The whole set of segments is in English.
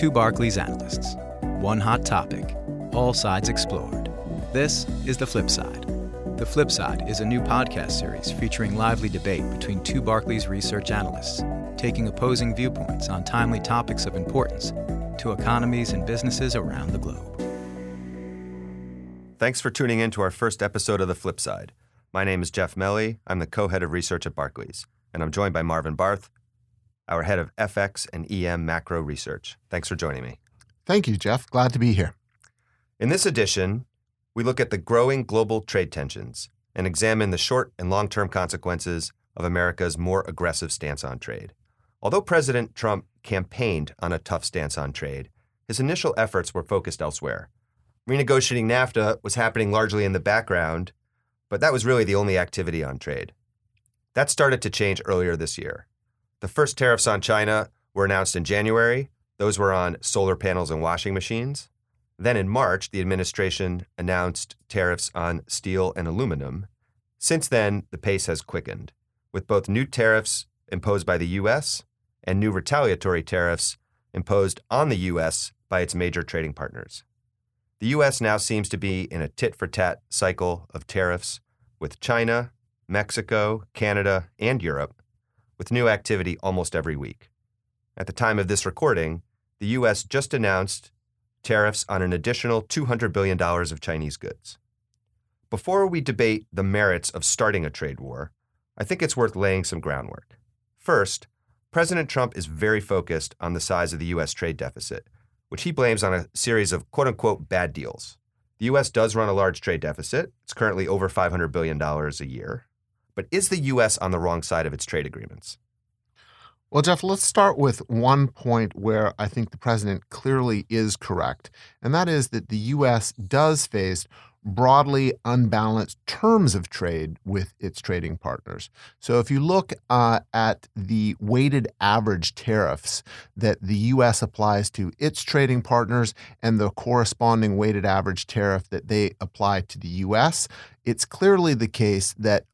Two Barclays analysts, one hot topic, all sides explored. This is The Flip Side. The Flip Side is a new podcast series featuring lively debate between two Barclays research analysts, taking opposing viewpoints on timely topics of importance to economies and businesses around the globe. Thanks for tuning in to our first episode of The Flip Side. My name is Jeff Meli. I'm the co head of research at Barclays, and I'm joined by Marvin Barth, our head of FX and EM macro research. Thanks for joining me. Thank you, Jeff. Glad to be here. In this edition, we look at the growing global trade tensions and examine the short and long term consequences of America's more aggressive stance on trade. Although President Trump campaigned on a tough stance on trade, his initial efforts were focused elsewhere. Renegotiating NAFTA was happening largely in the background, but that was really the only activity on trade. That started to change earlier this year. The first tariffs on China were announced in January. Those were on solar panels and washing machines. Then in March, the administration announced tariffs on steel and aluminum. Since then, the pace has quickened, with both new tariffs imposed by the U.S. and new retaliatory tariffs imposed on the U.S. by its major trading partners. The U.S. now seems to be in a tit for tat cycle of tariffs with China, Mexico, Canada, and Europe, with new activity almost every week. At the time of this recording, the U.S. just announced tariffs on an additional $200 billion of Chinese goods. Before we debate the merits of starting a trade war, I think it's worth laying some groundwork. First, President Trump is very focused on the size of the U.S. trade deficit, which he blames on a series of quote unquote bad deals. The U.S. does run a large trade deficit. It's currently over $500 billion a year. But is the U.S. on the wrong side of its trade agreements? Well, Jeff, let's start with one point where I think the president clearly is correct, and that is that the U.S. does face broadly unbalanced terms of trade with its trading partners. So, if you look uh, at the weighted average tariffs that the U.S. applies to its trading partners and the corresponding weighted average tariff that they apply to the U.S., it's clearly the case that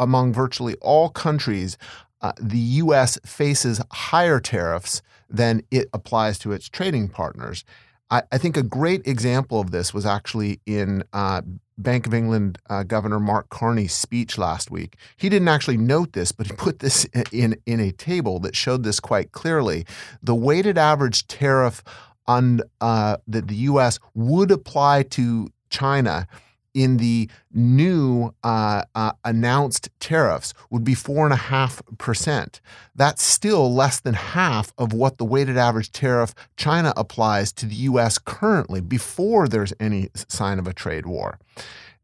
among virtually all countries, uh, the U.S. faces higher tariffs than it applies to its trading partners. I, I think a great example of this was actually in uh, Bank of England uh, Governor Mark Carney's speech last week. He didn't actually note this, but he put this in, in a table that showed this quite clearly. The weighted average tariff on uh, that the U.S. would apply to China in the new uh, uh, announced tariffs would be 4.5%. That's still less than half of what the weighted average tariff China applies to the U.S. currently before there's any sign of a trade war.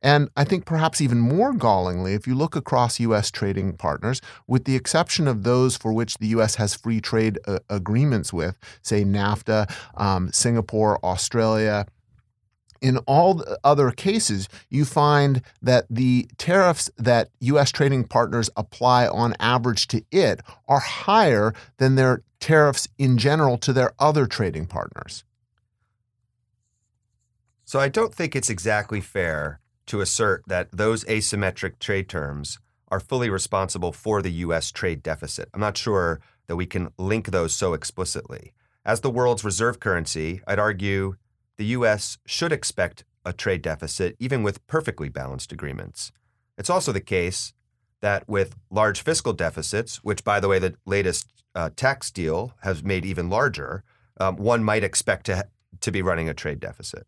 And I think perhaps even more gallingly, if you look across U.S. trading partners, with the exception of those for which the U.S. has free trade uh, agreements with, say NAFTA, um, Singapore, Australia, in all other cases, you find that the tariffs that U.S. trading partners apply on average to it are higher than their tariffs in general to their other trading partners. So I don't think it's exactly fair to assert that those asymmetric trade terms are fully responsible for the U.S. trade deficit. I'm not sure that we can link those so explicitly. As the world's reserve currency, I'd argue the U.S. should expect a trade deficit even with perfectly balanced agreements. It's also the case that with large fiscal deficits, which, by the way, the latest uh, tax deal has made even larger, um, one might expect to, to be running a trade deficit.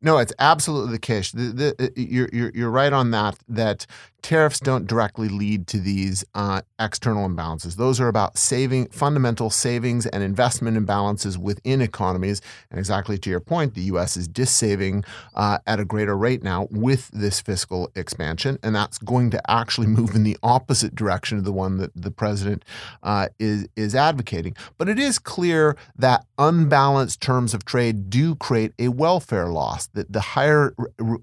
No, it's absolutely the case. The, the, uh, you're, you're, you're right on that, that tariffs don't directly lead to these uh, external imbalances. Those are about saving fundamental savings and investment imbalances within economies. And exactly to your point, the U.S. is dissaving uh, at a greater rate now with this fiscal expansion, and that's going to actually move in the opposite direction of the one that the president uh, is is advocating. But it is clear that unbalanced terms of trade do create a welfare loss. That the higher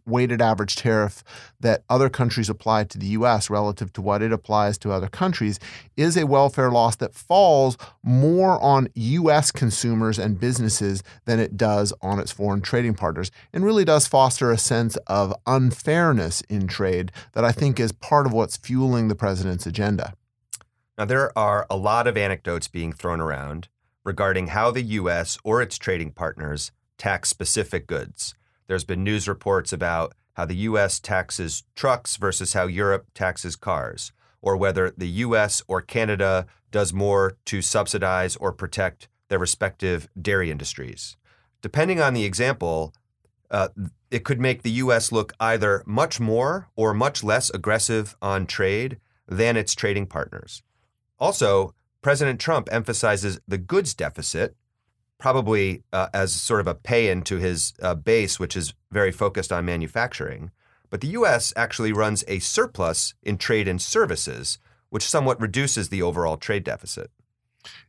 weighted average tariff that other countries apply to the U.S. relative to what it applies to other countries is a welfare loss that falls more on U.S. consumers and businesses than it does on its foreign trading partners, and really does foster a sense of unfairness in trade that I think is part of what's fueling the president's agenda. Now, there are a lot of anecdotes being thrown around regarding how the U.S. or its trading partners tax specific goods. There's been news reports about how the U.S. taxes trucks versus how Europe taxes cars, or whether the U.S. or Canada does more to subsidize or protect their respective dairy industries. Depending on the example, uh, it could make the U.S. look either much more or much less aggressive on trade than its trading partners. Also, President Trump emphasizes the goods deficit, probably uh, as sort of a pay in to his uh, base, which is very focused on manufacturing. But the U.S. actually runs a surplus in trade and services, which somewhat reduces the overall trade deficit.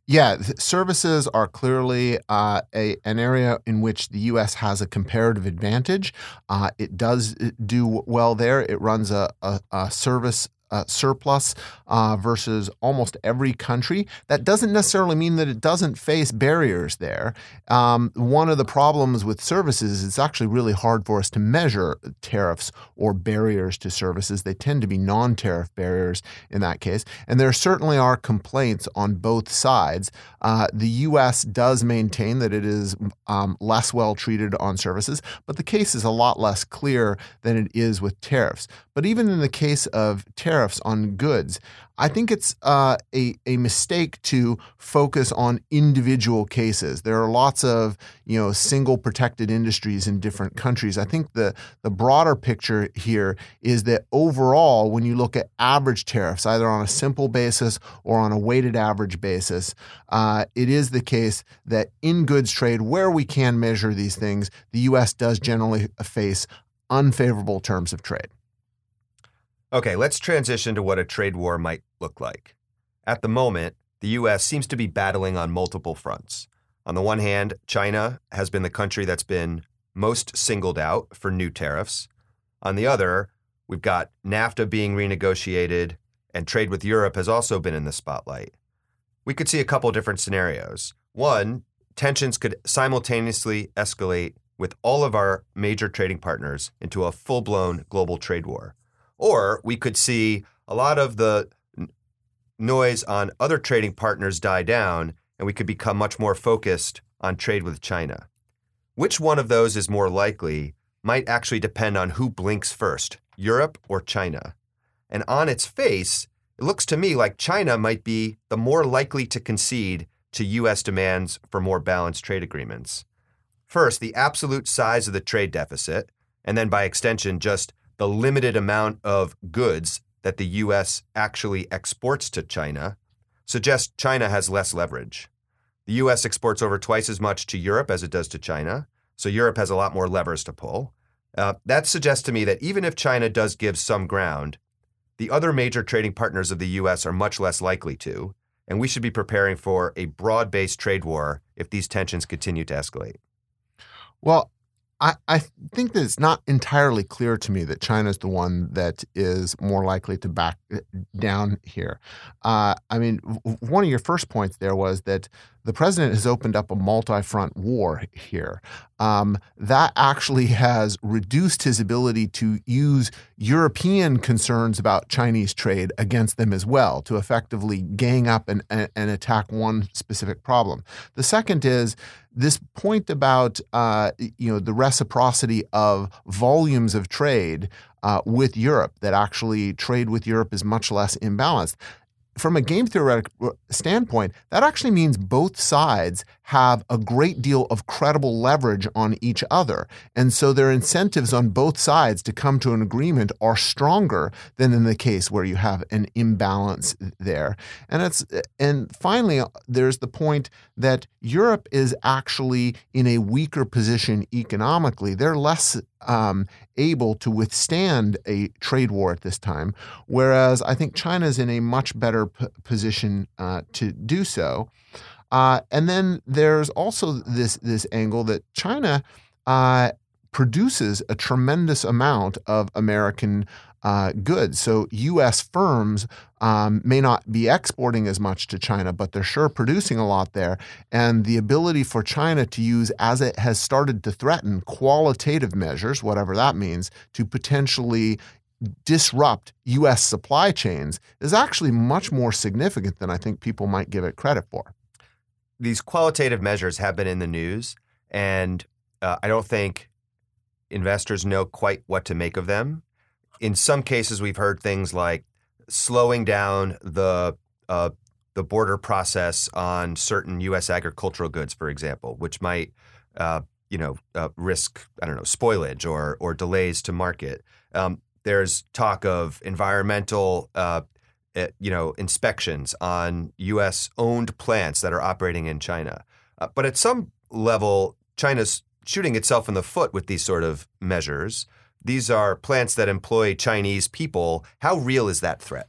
Yeah, services are clearly uh, a, an area in which the U.S. has a comparative advantage. Uh, it does uh, do well there. It runs a, a, a service uh, surplus uh, versus almost every country. That doesn't necessarily mean that it doesn't face barriers there. Um, one of the problems with services is it's actually really hard for us to measure tariffs or barriers to services. They tend to be non tariff barriers in that case. And there certainly are complaints on both sides. Uh, the U.S. does maintain that it is um, less well treated on services, but the case is a lot less clear than it is with tariffs. But even in the case of tariffs on goods, I think it's uh, a, a mistake to focus on individual cases. There are lots of you know single protected industries in different countries. I think the the broader picture here is that overall, when you look at average tariffs, either on a simple basis or on a weighted average basis, uh, it is the case that in goods trade, where we can measure these things, the U.S. does generally face unfavorable terms of trade. Okay, let's transition to what a trade war might look like. At the moment, the U.S. seems to be battling on multiple fronts. On the one hand, China has been the country that's been most singled out for new tariffs. On the other, we've got NAFTA being renegotiated, and trade with Europe has also been in the spotlight. We could see a couple different scenarios. One, tensions could simultaneously escalate with all of our major trading partners into a full blown global trade war. Or we could see a lot of the noise on other trading partners die down and we could become much more focused on trade with China. Which one of those is more likely might actually depend on who blinks first, Europe or China. And on its face, it looks to me like China might be the more likely to concede to U.S. demands for more balanced trade agreements. First, the absolute size of the trade deficit, and then by extension, just the limited amount of goods that the U.S. actually exports to China suggests China has less leverage. The U.S. exports over twice as much to Europe as it does to China, so Europe has a lot more levers to pull. Uh, that suggests to me that even if China does give some ground, the other major trading partners of the U.S. are much less likely to, and we should be preparing for a broad based trade war if these tensions continue to escalate. Well, I, I think that it's not entirely clear to me that China is the one that is more likely to back uh, down here. Uh, I mean, one of your first points there was that the president has opened up a multi front war here. Um, that actually has reduced his ability to use European concerns about Chinese trade against them as well, to effectively gang up and, and, and attack one specific problem. The second is this point about uh, you know the reciprocity of volumes of trade uh, with Europe that actually trade with Europe is much less imbalanced from a game theoretic standpoint, that actually means both sides have a great deal of credible leverage on each other. And so their incentives on both sides to come to an agreement are stronger than in the case where you have an imbalance there. And it's and finally there's the point that Europe is actually in a weaker position economically. They're less um, able to withstand a trade war at this time, whereas I think China is in a much better p- position uh, to do so. Uh, and then there's also this this angle that China uh, produces a tremendous amount of American uh, goods. So U.S. firms um, may not be exporting as much to China, but they're sure producing a lot there. And the ability for China to use, as it has started to threaten, qualitative measures, whatever that means, to potentially disrupt U.S. supply chains is actually much more significant than I think people might give it credit for. These qualitative measures have been in the news, and uh, I don't think investors know quite what to make of them. In some cases, we've heard things like slowing down the uh, the border process on certain U.S. agricultural goods, for example, which might uh, you know uh, risk I don't know spoilage or or delays to market. Um, there's talk of environmental uh, you know inspections on U.S. owned plants that are operating in China, uh, but at some level, China's shooting itself in the foot with these sort of measures. These are plants that employ Chinese people. How real is that threat?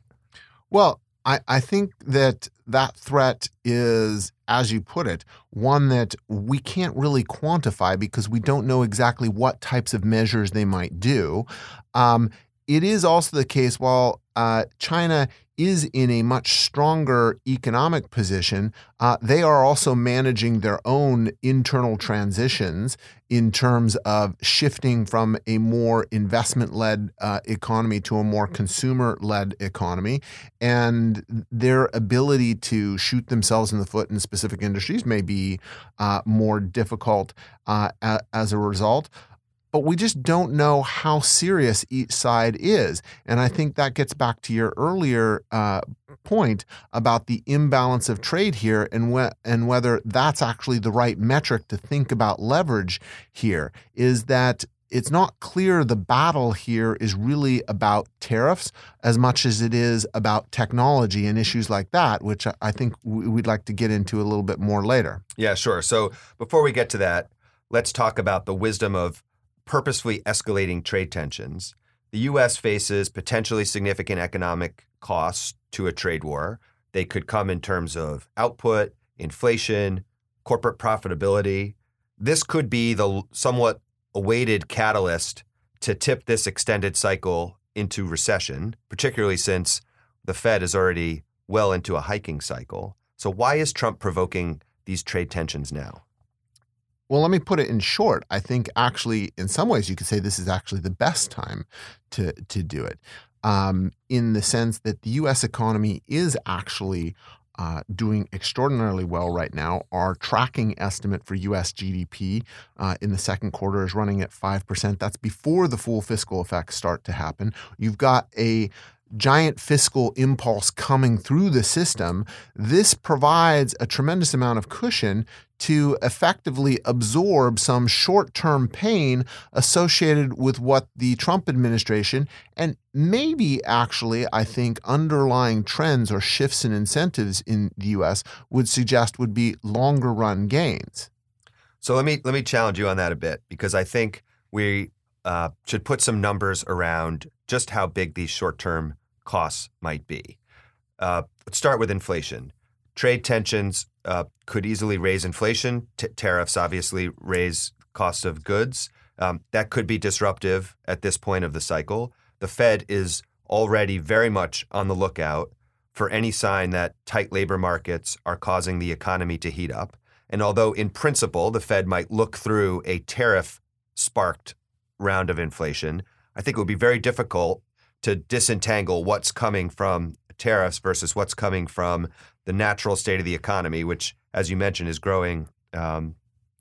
Well, I, I think that that threat is, as you put it, one that we can't really quantify because we don't know exactly what types of measures they might do. Um, it is also the case while uh, China is in a much stronger economic position, uh, they are also managing their own internal transitions in terms of shifting from a more investment led uh, economy to a more consumer led economy. And their ability to shoot themselves in the foot in specific industries may be uh, more difficult uh, as a result but we just don't know how serious each side is. And I think that gets back to your earlier uh, point about the imbalance of trade here and, wh- and whether that's actually the right metric to think about leverage here is that it's not clear the battle here is really about tariffs as much as it is about technology and issues like that, which I think we'd like to get into a little bit more later. Yeah, sure. So before we get to that, let's talk about the wisdom of purposefully escalating trade tensions. The U.S. faces potentially significant economic costs to a trade war. They could come in terms of output, inflation, corporate profitability. This could be the somewhat awaited catalyst to tip this extended cycle into recession, particularly since the Fed is already well into a hiking cycle. So, why is Trump provoking these trade tensions now? Well, let me put it in short. I think actually, in some ways, you could say this is actually the best time to to do it, um, in the sense that the U.S. economy is actually uh, doing extraordinarily well right now. Our tracking estimate for U.S. GDP uh, in the second quarter is running at five percent. That's before the full fiscal effects start to happen. You've got a giant fiscal impulse coming through the system, this provides a tremendous amount of cushion to effectively absorb some short term pain associated with what the Trump administration and maybe actually, I think, underlying trends or shifts in incentives in the US would suggest would be longer run gains. So let me let me challenge you on that a bit because I think we uh, should put some numbers around just how big these short term costs might be. Uh, let's start with inflation. Trade tensions uh, could easily raise inflation. T- tariffs obviously raise cost of goods. Um, that could be disruptive at this point of the cycle. The Fed is already very much on the lookout for any sign that tight labor markets are causing the economy to heat up. And although in principle the Fed might look through a tariff sparked round of inflation, I think it would be very difficult to disentangle what's coming from tariffs versus what's coming from the natural state of the economy, which, as you mentioned, is growing um,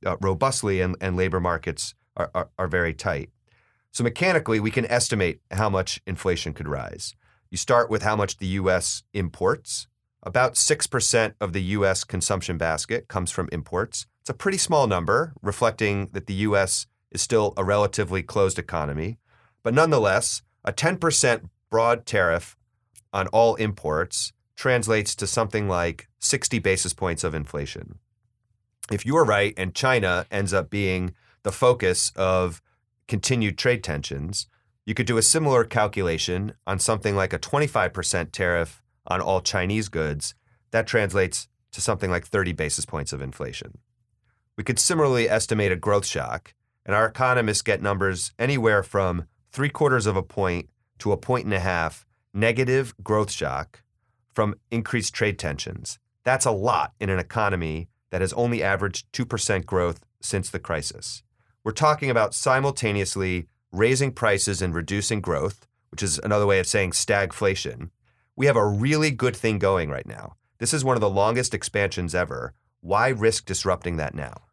uh, robustly and, and labor markets are, are, are very tight. So mechanically, we can estimate how much inflation could rise. You start with how much the U.S. imports. About 6% of the U.S. consumption basket comes from imports. It's a pretty small number, reflecting that the U.S is still a relatively closed economy. But nonetheless, a 10% broad tariff on all imports translates to something like 60 basis points of inflation. If you're right and China ends up being the focus of continued trade tensions, you could do a similar calculation on something like a 25% tariff on all Chinese goods. That translates to something like 30 basis points of inflation. We could similarly estimate a growth shock and our economists get numbers anywhere from three quarters of a point to a point and a half negative growth shock from increased trade tensions. That's a lot in an economy that has only averaged 2% growth since the crisis. We're talking about simultaneously raising prices and reducing growth, which is another way of saying stagflation. We have a really good thing going right now. This is one of the longest expansions ever, Why risk disrupting that now?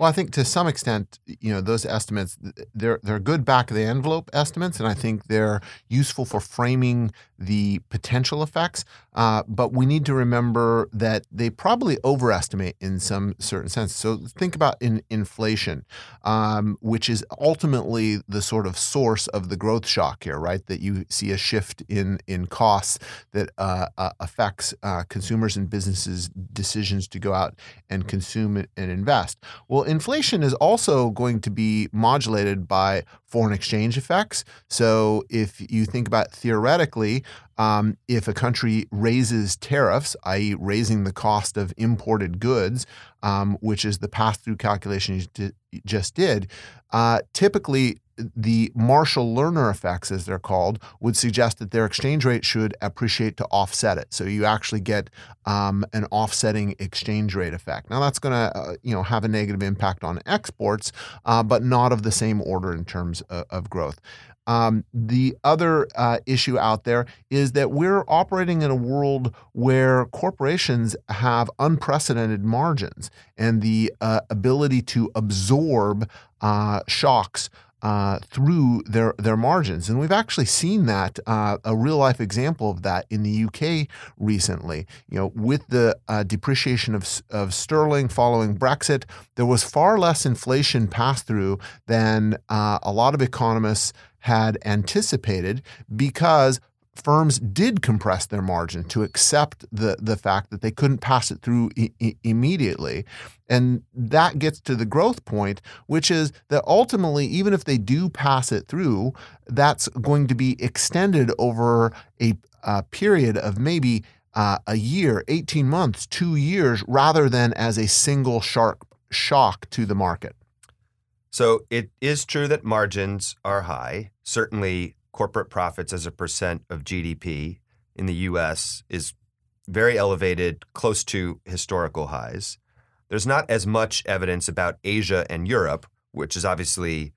Well, I think to some extent, you know, those estimates they're they're good back of the envelope estimates, and I think they're useful for framing the potential effects. Uh, but we need to remember that they probably overestimate in some certain sense. So think about in inflation, um, which is ultimately the sort of source of the growth shock here, right? That you see a shift in in costs that uh, uh, affects uh, consumers and businesses' decisions to go out and consume and invest. Well inflation is also going to be modulated by foreign exchange effects. So, if you think about theoretically, um, if a country raises tariffs, i.e., raising the cost of imported goods, um, which is the pass through calculation you just did, uh, typically the Marshall Lerner effects, as they're called, would suggest that their exchange rate should appreciate to offset it. So you actually get um, an offsetting exchange rate effect. Now that's going to uh, you know have a negative impact on exports, uh, but not of the same order in terms of, of growth. Um, the other uh, issue out there is that we're operating in a world where corporations have unprecedented margins and the uh, ability to absorb uh, shocks uh, through their their margins, and we've actually seen that uh, a real life example of that in the UK recently. You know, with the uh, depreciation of of sterling following Brexit, there was far less inflation pass through than a lot of economists had anticipated because firms did compress their margin to accept the the fact that they couldn't pass it through immediately. And that gets to the growth point which is that ultimately even if they do pass it through that's going to be extended over a, a period of maybe uh, a year 18 months 2 years rather than as a single sharp shock to the market so it is true that margins are high certainly corporate profits as a percent of GDP in the US is very elevated, close to historical highs. There's not as much evidence about Asia and Europe, which is obviously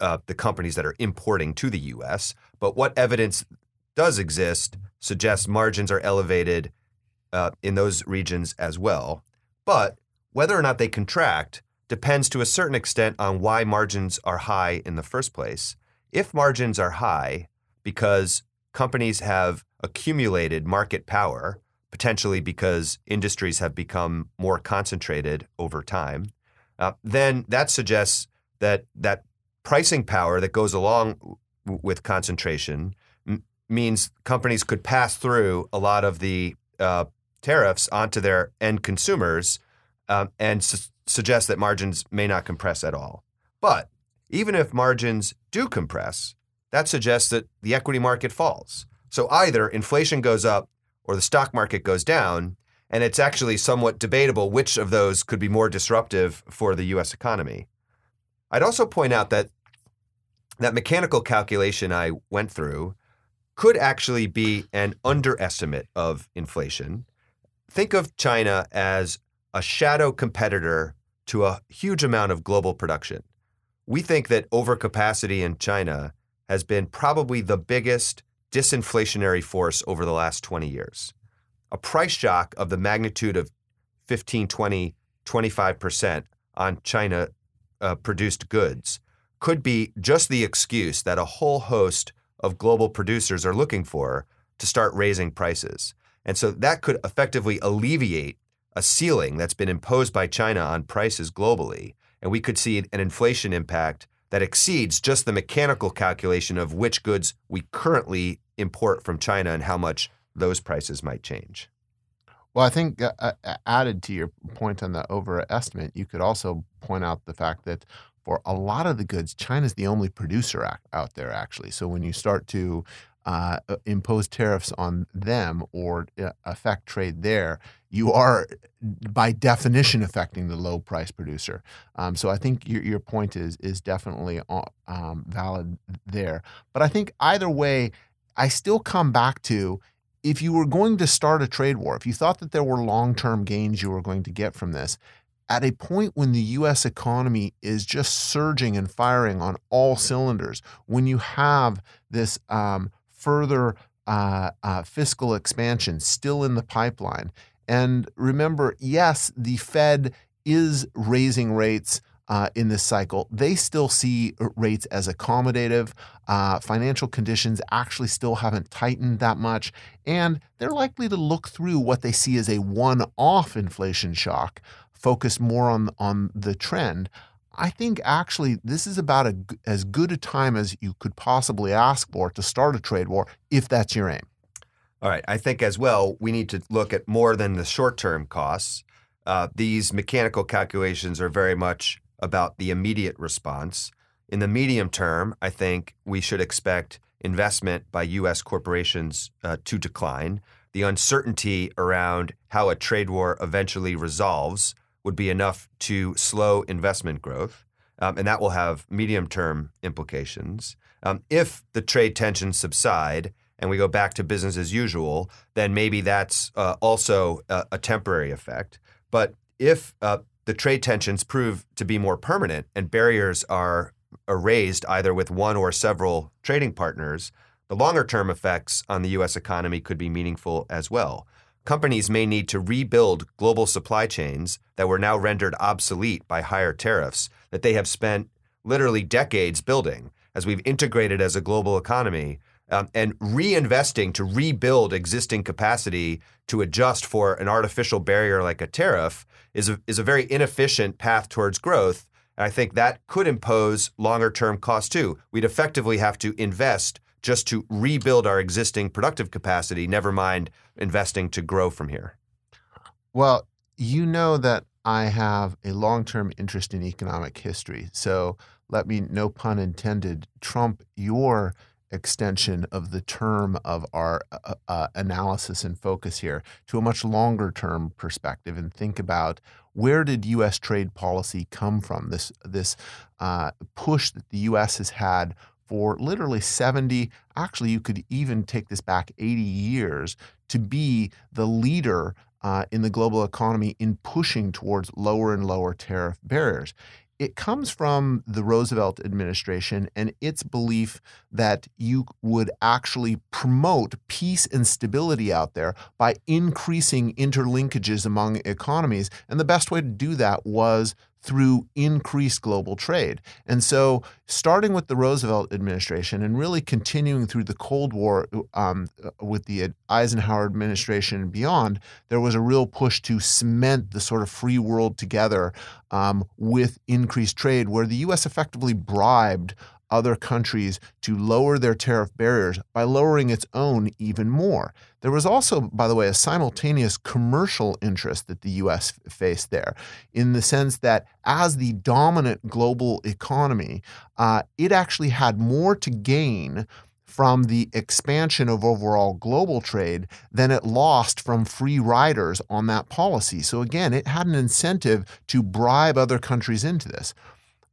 uh, the companies that are importing to the US. But what evidence does exist suggests margins are elevated uh, in those regions as well. But whether or not they contract depends to a certain extent on why margins are high in the first place. If margins are high because companies have accumulated market power, potentially because industries have become more concentrated over time, uh, then that suggests that that pricing power that goes along with concentration m- means companies could pass through a lot of the uh, tariffs onto their end consumers um, and suggest that margins may not compress at all. But even if margins do compress, that suggests that the equity market falls. So either inflation goes up or the stock market goes down, and it's actually somewhat debatable which of those could be more disruptive for the US economy. I'd also point out that that mechanical calculation I went through could actually be an underestimate of inflation. Think of China as a shadow competitor to a huge amount of global production we think that overcapacity in China has been probably the biggest disinflationary force over the last 20 years. A price shock of the magnitude of 15, 20, 25% on China uh, produced goods could be just the excuse that a whole host of global producers are looking for to start raising prices. And so that could effectively alleviate a ceiling that's been imposed by China on prices globally and we could see an inflation impact that exceeds just the mechanical calculation of which goods we currently import from China and how much those prices might change. Well, I think uh, uh added to your point on the overestimate, you could also point out the fact that for a lot of the goods, China's the only producer out there, actually. So when you start to uh, uh, impose tariffs on them or uh, affect trade there, you are by definition affecting the low price producer. Um, so I think your, your point is is definitely uh, um, valid there. But I think either way, I still come back to if you were going to start a trade war, if you thought that there were long term gains you were going to get from this, at a point when the US economy is just surging and firing on all cylinders, when you have this um, further uh, uh, fiscal expansion still in the pipeline. And remember, yes, the Fed is raising rates uh, in this cycle. They still see rates as accommodative. Uh, financial conditions actually still haven't tightened that much. And they're likely to look through what they see as a one off inflation shock, focus more on, on the trend. I think actually this is about a, as good a time as you could possibly ask for to start a trade war if that's your aim. All right. I think as well, we need to look at more than the short term costs. Uh, these mechanical calculations are very much about the immediate response. In the medium term, I think we should expect investment by U.S. corporations uh, to decline. The uncertainty around how a trade war eventually resolves would be enough to slow investment growth, um, and that will have medium term implications. Um, if the trade tensions subside and we go back to business as usual, then maybe that's uh, also a, a, temporary effect. But if uh, the trade tensions prove to be more permanent and barriers are raised either with one or several trading partners, the longer term effects on the U.S. economy could be meaningful as well. Companies may need to rebuild global supply chains that were now rendered obsolete by higher tariffs that they have spent literally decades building. As we've integrated as a global economy, um, and reinvesting to rebuild existing capacity to adjust for an artificial barrier like a tariff is a, is a very inefficient path towards growth. And I think that could impose longer term costs too. We'd effectively have to invest just to rebuild our existing productive capacity, never mind investing to grow from here. Well, you know that I have a long term interest in economic history. So let me, no pun intended, trump your extension of the term of our uh, uh, analysis and focus here to a much longer term perspective and think about where did U.S. trade policy come from? This this uh, push that the U.S. has had for literally 70, actually, you could even take this back 80 years to be the leader uh, in the global economy in pushing towards lower and lower tariff barriers it comes from the Roosevelt administration and its belief that you would actually promote peace and stability out there by increasing interlinkages among economies. And the best way to do that was through increased global trade. And so, starting with the Roosevelt administration and really continuing through the Cold War um, with the Eisenhower administration and beyond, there was a real push to cement the sort of free world together um, with increased trade, where the U.S. effectively bribed other countries to lower their tariff barriers by lowering its own even more. There was also, by the way, a simultaneous commercial interest that the US faced there, in the sense that as the dominant global economy, uh, it actually had more to gain from the expansion of overall global trade than it lost from free riders on that policy. So, again, it had an incentive to bribe other countries into this.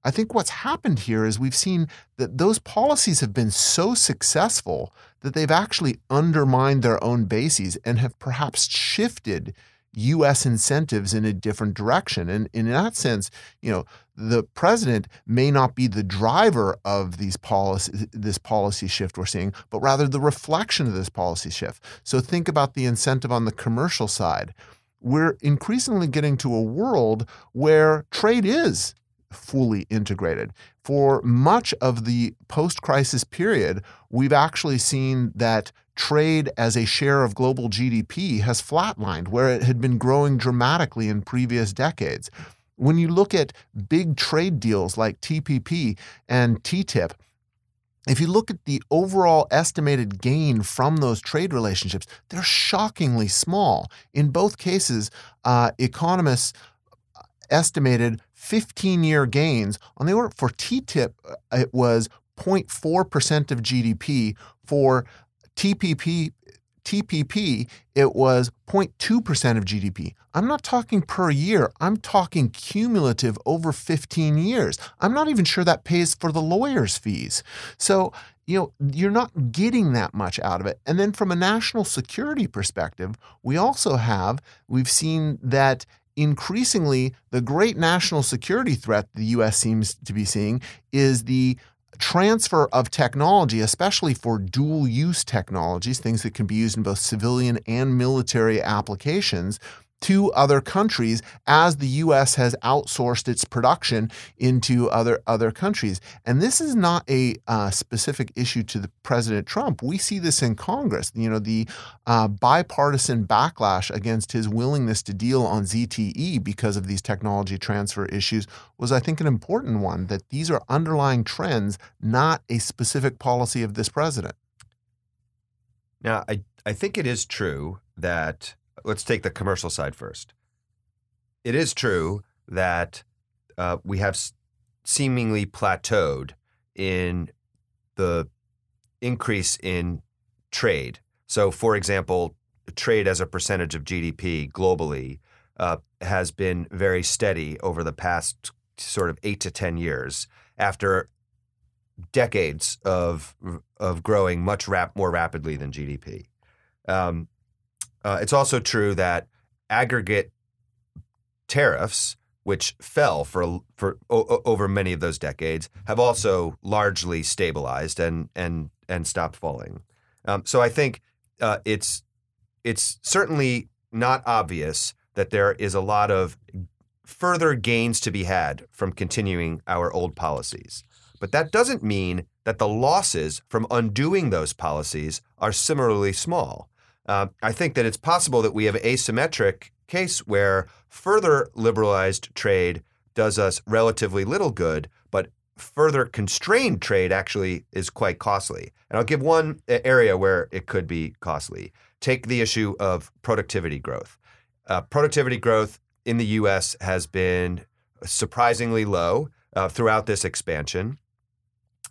I think what's happened here is we've seen that those policies have been so successful that they've actually undermined their own bases and have perhaps shifted U.S. incentives in a different direction. And in that sense, you know, the president may not be the driver of these policy, this policy shift we're seeing, but rather the reflection of this policy shift. So think about the incentive on the commercial side. We're increasingly getting to a world where trade is fully integrated. For much of the post crisis period, we've actually seen that trade as a share of global GDP has flatlined where it had been growing dramatically in previous decades. When you look at big trade deals like TPP and TTIP, if you look at the overall estimated gain from those trade relationships, they're shockingly small. In both cases, uh, economists estimated 15 year gains on the order for TTIP, uh, it was 0.4% of GDP. For TPP, TPP, it was 0.2% of GDP. I'm not talking per year, I'm talking cumulative over 15 years. I'm not even sure that pays for the lawyer's fees. So, you know, you're not getting that much out of it. And then from a national security perspective, we also have, we've seen that increasingly, the great national security threat the U.S. seems to be seeing is the transfer of technology, especially for dual use technologies, things that can be used in both civilian and military applications, to other countries as the US has outsourced its production into other other countries. And this is not a uh, specific issue to the President Trump. We see this in Congress. You know, the uh, bipartisan backlash against his willingness to deal on ZTE because of these technology transfer issues was, I think, an important one. That these are underlying trends, not a specific policy of this president. Now, I I think it is true that let's take the commercial side first. It is true that uh, we have seemingly plateaued in the increase in trade. So, for example, trade as a percentage of GDP globally uh, has been very steady over the past sort of eight to 10 years after decades of, of growing much rap- more rapidly than GDP. Um, uh, it's also true that aggregate tariffs, which fell for for o- over many of those decades, have also largely stabilized and and and stopped falling. Um, so I think uh, it's it's certainly not obvious that there is a lot of further gains to be had from continuing our old policies. But that doesn't mean that the losses from undoing those policies are similarly small. Uh, I think that it's possible that we have an asymmetric case where further liberalized trade does us relatively little good, but further constrained trade actually is quite costly. And I'll give one area where it could be costly. Take the issue of productivity growth. Uh, productivity growth in the US has been surprisingly low uh, throughout this expansion.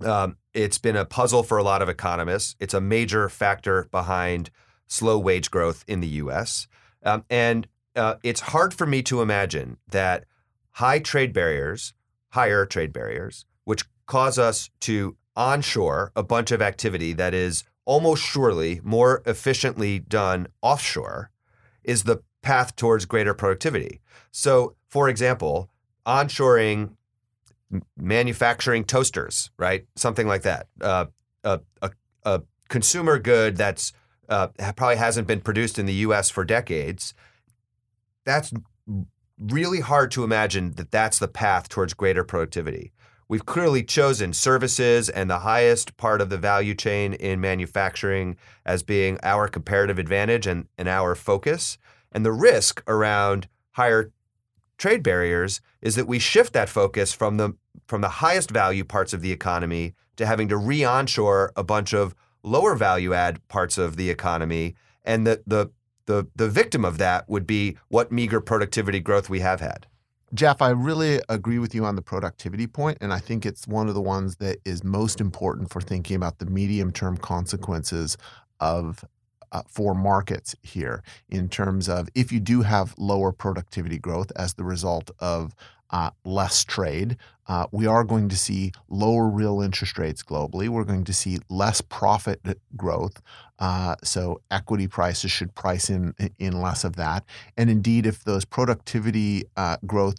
Um, it's been a puzzle for a lot of economists. It's a major factor behind slow wage growth in the US. Um, and uh, it's hard for me to imagine that high trade barriers, higher trade barriers, which cause us to onshore a bunch of activity that is almost surely more efficiently done offshore, is the path towards greater productivity. So, for example, onshoring manufacturing toasters, right? Something like that. Uh, a, a, a consumer good that's uh, probably hasn't been produced in the U.S. for decades. That's really hard to imagine that that's the path towards greater productivity. We've clearly chosen services and the highest part of the value chain in manufacturing as being our comparative advantage and, and our focus. And the risk around higher trade barriers is that we shift that focus from the from the highest value parts of the economy to having to re-onshore a bunch of lower value add parts of the economy, and the the the the victim of that would be what meager productivity growth we have had. Jeff, I really agree with you on the productivity point, and I think it's one of the ones that is most important for thinking about the medium term consequences of uh, for markets here in terms of if you do have lower productivity growth as the result of uh, less trade. Uh, we are going to see lower real interest rates globally. We're going to see less profit growth. Uh, so equity prices should price in in less of that. And indeed, if those productivity uh, growth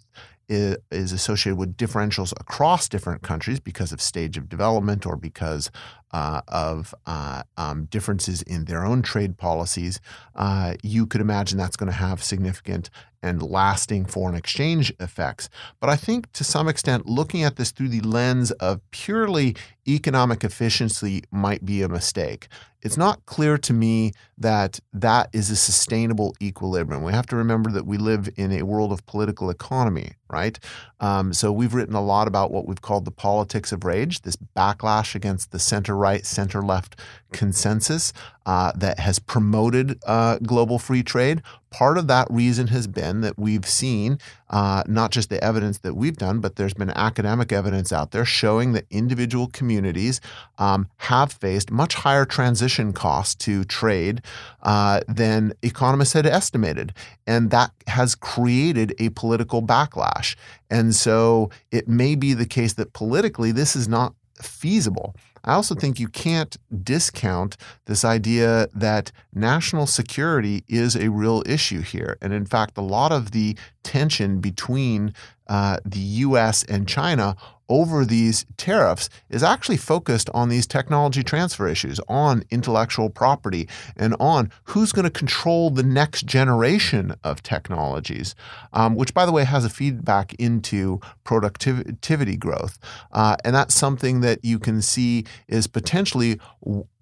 is, is associated with differentials across different countries because of stage of development or because uh, of uh, um, differences in their own trade policies, uh, you could imagine that's going to have significant and lasting foreign exchange effects. But I think to some extent, looking at this through the lens of purely economic efficiency might be a mistake. It's not clear to me that that is a sustainable equilibrium. We have to remember that we live in a world of political economy, right? Um, so we've written a lot about what we've called the politics of rage, this backlash against the center right, center left consensus uh, that has promoted uh, global free trade. Part of that reason has been that we've seen uh, not just the evidence that we've done, but there's been academic evidence out there showing that individual communities um, have faced much higher transition costs to trade uh, than economists had estimated. And that has created a political backlash. And so it may be the case that politically this is not feasible. I also think you can't discount this idea that national security is a real issue here. And in fact, a lot of the tension between uh, the US and China over these tariffs is actually focused on these technology transfer issues, on intellectual property, and on who's going to control the next generation of technologies, um, which, by the way, has a feedback into productivity growth. Uh, and that's something that you can see is potentially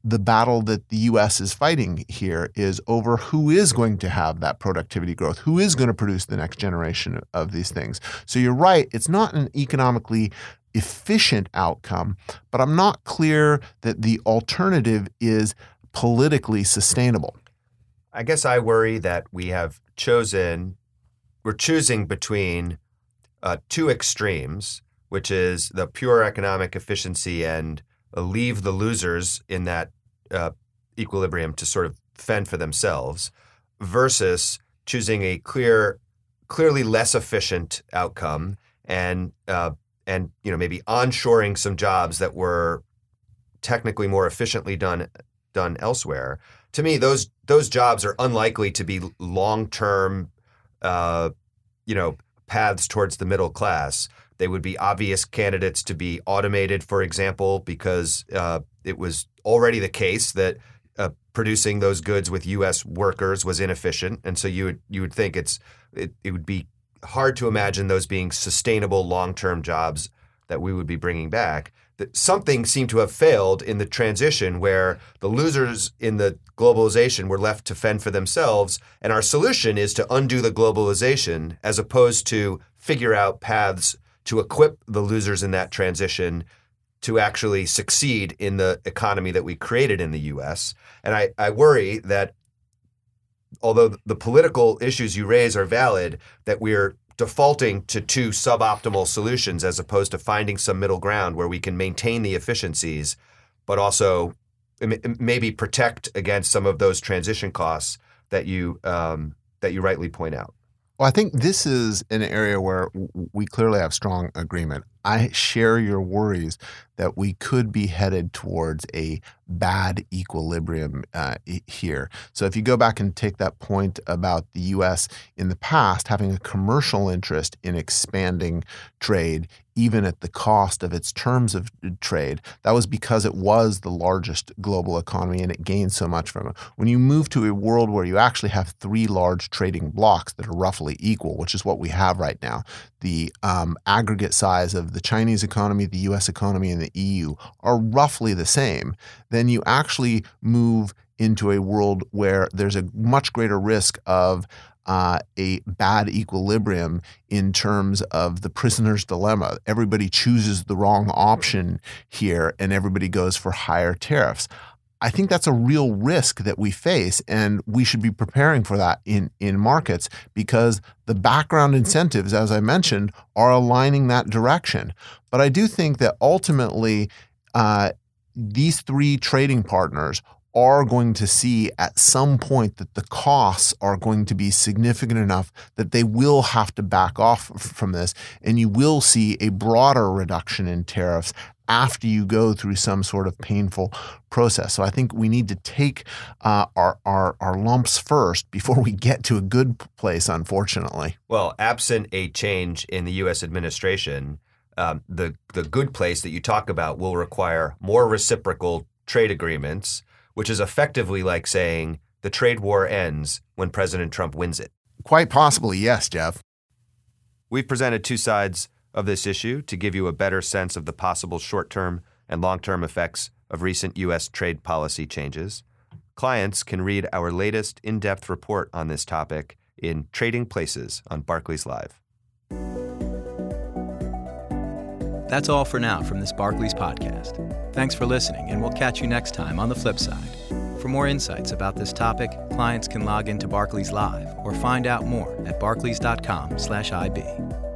the battle that the US is fighting here is over who is going to have that productivity growth, who is going to produce the next generation of these things. So you're right, it's not an economically efficient outcome, but I'm not clear that the alternative is politically sustainable. I guess I worry that we have chosen, we're choosing between uh, two extremes, which is the pure economic efficiency and leave the losers in that uh, equilibrium to sort of fend for themselves versus choosing a clear clearly less efficient outcome and uh, and you know maybe onshoring some jobs that were technically more efficiently done done elsewhere. To me those those jobs are unlikely to be long term uh, you know paths towards the middle class they would be obvious candidates to be automated, for example, because uh, it was already the case that uh, producing those goods with U.S. workers was inefficient, and so you would you would think it's it, it would be hard to imagine those being sustainable long term jobs that we would be bringing back. That something seemed to have failed in the transition where the losers in the globalization were left to fend for themselves, and our solution is to undo the globalization as opposed to figure out paths to equip the losers in that transition to actually succeed in the economy that we created in the US. And I, I worry that although the political issues you raise are valid, that we're defaulting to two suboptimal solutions as opposed to finding some middle ground where we can maintain the efficiencies, but also maybe protect against some of those transition costs that you um, that you rightly point out. Well, I think this is an area where we clearly have strong agreement. I share your worries that we could be headed towards a bad equilibrium uh, here. So, if you go back and take that point about the U.S. in the past having a commercial interest in expanding trade, even at the cost of its terms of trade, that was because it was the largest global economy and it gained so much from it. When you move to a world where you actually have three large trading blocks that are roughly equal, which is what we have right now, the um, aggregate size of the Chinese economy, the US economy, and the EU are roughly the same, then you actually move into a world where there's a much greater risk of uh, a bad equilibrium in terms of the prisoner's dilemma. Everybody chooses the wrong option here and everybody goes for higher tariffs. I think that's a real risk that we face, and we should be preparing for that in, in markets because the background incentives, as I mentioned, are aligning that direction. But I do think that ultimately, uh, these three trading partners are going to see at some point that the costs are going to be significant enough that they will have to back off from this. And you will see a broader reduction in tariffs after you go through some sort of painful process. So I think we need to take uh, our, our, our lumps first before we get to a good place, unfortunately. Well, absent a change in the U.S. administration, um, the, the good place that you talk about will require more reciprocal trade agreements which is effectively like saying the trade war ends when President Trump wins it. Quite possibly, yes, Jeff. We've presented two sides of this issue to give you a better sense of the possible short term and long term effects of recent U.S. trade policy changes. Clients can read our latest in depth report on this topic in Trading Places on Barclays Live. That's all for now from this Barclays podcast. Thanks for listening, and we'll catch you next time on the flip side. For more insights about this topic, clients can log into Barclays Live or find out more at barclays.com/ib.